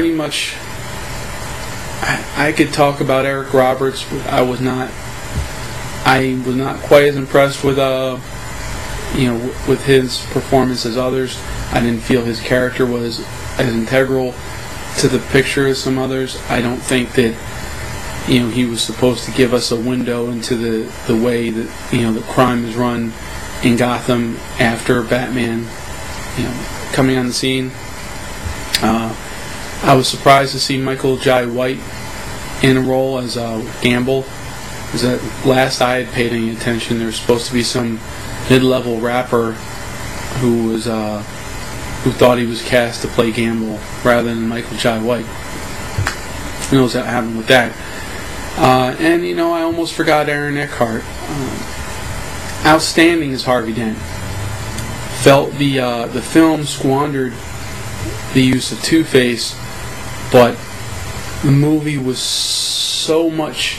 pretty much. I, I could talk about Eric Roberts. but I was not. I was not quite as impressed with uh, you know, with his performance as others. I didn't feel his character was as integral to the picture as some others. I don't think that you know he was supposed to give us a window into the the way that you know the crime is run in Gotham after Batman, you know, coming on the scene. Uh, I was surprised to see Michael Jai White in a role as uh, Gamble. Because at last I had paid any attention, there was supposed to be some mid-level rapper who was uh, who thought he was cast to play Gamble rather than Michael Jai White. Who knows what happened with that? Uh, and you know, I almost forgot Aaron Eckhart. Um, outstanding as Harvey Dent. Felt the uh, the film squandered the use of Two Face, but the movie was so much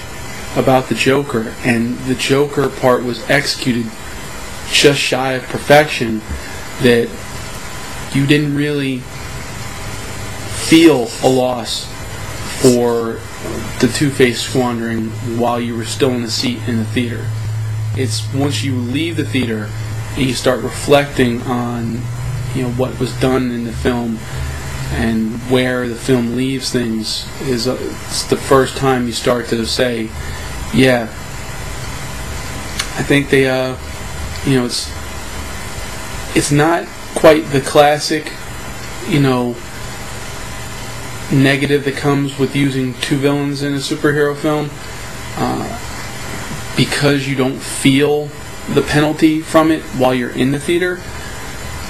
about the Joker, and the Joker part was executed just shy of perfection that you didn't really feel a loss for the Two-Face squandering while you were still in the seat in the theater. It's once you leave the theater and you start reflecting on you know what was done in the film and where the film leaves things is uh, it's the first time you start to say, yeah, I think they uh you know it's it's not quite the classic you know negative that comes with using two villains in a superhero film uh, because you don't feel the penalty from it while you're in the theater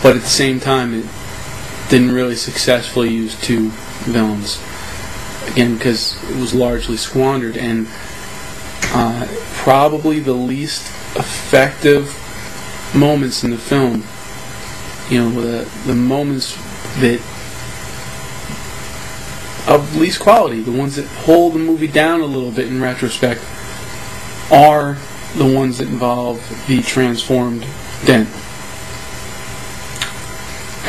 but at the same time it didn't really successfully use two villains. Again because it was largely squandered and uh, probably the least effective moments in the film you know the the moments that of least quality the ones that pull the movie down a little bit in retrospect are the ones that involve the transformed dent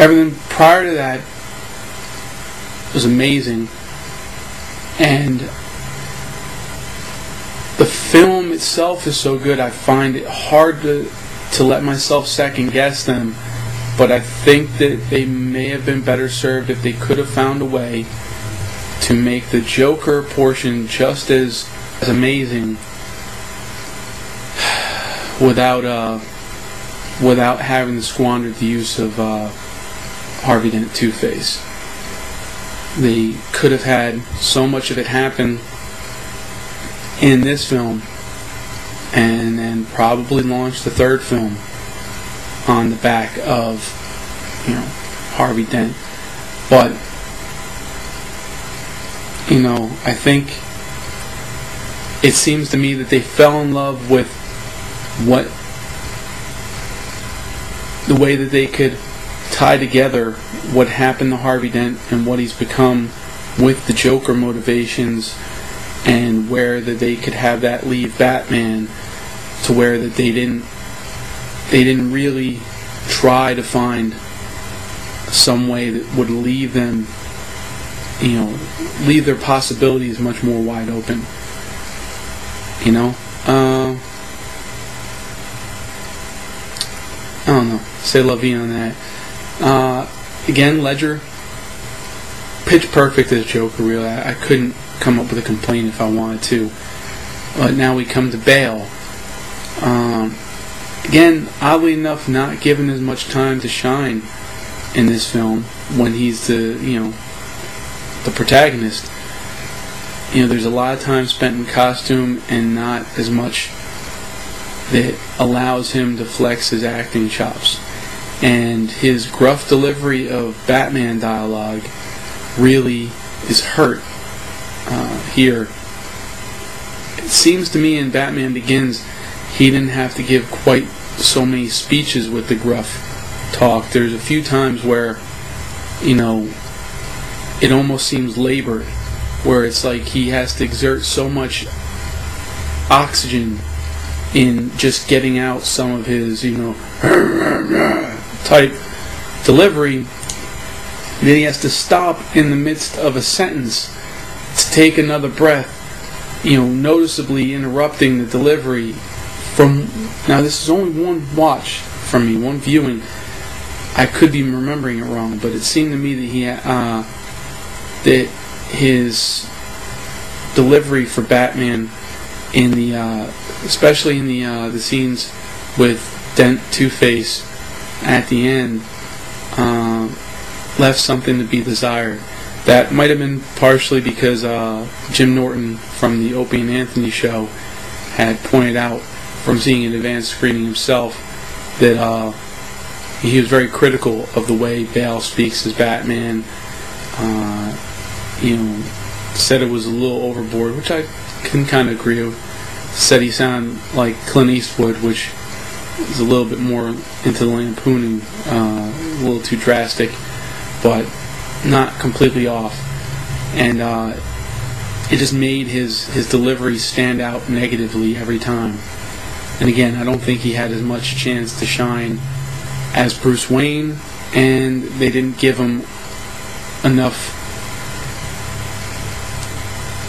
everything prior to that was amazing. And the film itself is so good I find it hard to to let myself second guess them. But I think that they may have been better served if they could have found a way to make the Joker portion just as, as amazing without uh, without having to squander the use of uh, Harvey Dent Two Face. They could have had so much of it happen in this film, and then probably launched the third film on the back of you know Harvey Dent. But you know, I think it seems to me that they fell in love with what the way that they could tie together what happened to Harvey Dent and what he's become with the Joker motivations and where that they could have that leave Batman to where that they didn't they didn't really try to find some way that would leave them you know leave their possibilities much more wide open you know? Uh, I don't know. Say la vie on that uh, again Ledger pitch perfect as Joker really I, I couldn't come up with a complaint if I wanted to but now we come to Bale um, again, oddly enough, not given as much time to shine in this film when he's the you know the protagonist. You know, there's a lot of time spent in costume and not as much that allows him to flex his acting chops. And his gruff delivery of Batman dialogue really is hurt uh, here. It seems to me in Batman Begins he didn't have to give quite so many speeches with the gruff talk. There's a few times where, you know, it almost seems labored, where it's like he has to exert so much oxygen in just getting out some of his, you know, type delivery then he has to stop in the midst of a sentence to take another breath, you know, noticeably interrupting the delivery from now this is only one watch from me, one viewing. I could be remembering it wrong, but it seemed to me that he uh, that his delivery for Batman in the uh, especially in the uh, the scenes with Dent Two Face at the end uh, left something to be desired. That might have been partially because uh, Jim Norton from the Opie and Anthony show had pointed out from seeing an advanced screening himself that uh, he was very critical of the way Bale speaks as Batman. Uh, you know, said it was a little overboard, which I can kind of agree with. Said he sounded like Clint Eastwood, which is a little bit more into the lampooning, uh, a little too drastic, but not completely off. And uh, it just made his, his delivery stand out negatively every time. And again, I don't think he had as much chance to shine as Bruce Wayne, and they didn't give him enough.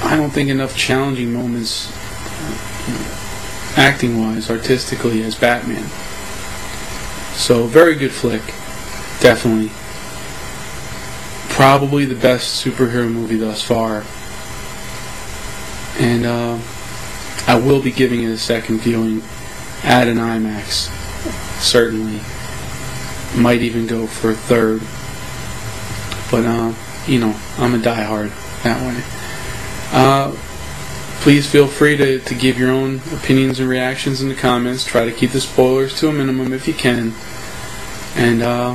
I don't think enough challenging moments, acting wise, artistically, as Batman. So, very good flick. Definitely. Probably the best superhero movie thus far. And uh, I will be giving it a second viewing at an IMAX. Certainly. Might even go for a third. But, uh, you know, I'm a diehard that way. Uh, please feel free to, to give your own opinions and reactions in the comments. Try to keep the spoilers to a minimum if you can. And uh,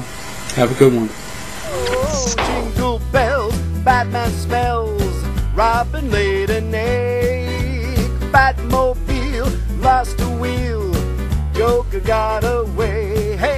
have a good one. Oh, jingle bells, Batman Robin laid an egg, Batmobile lost a wheel, Joker got away. Hey,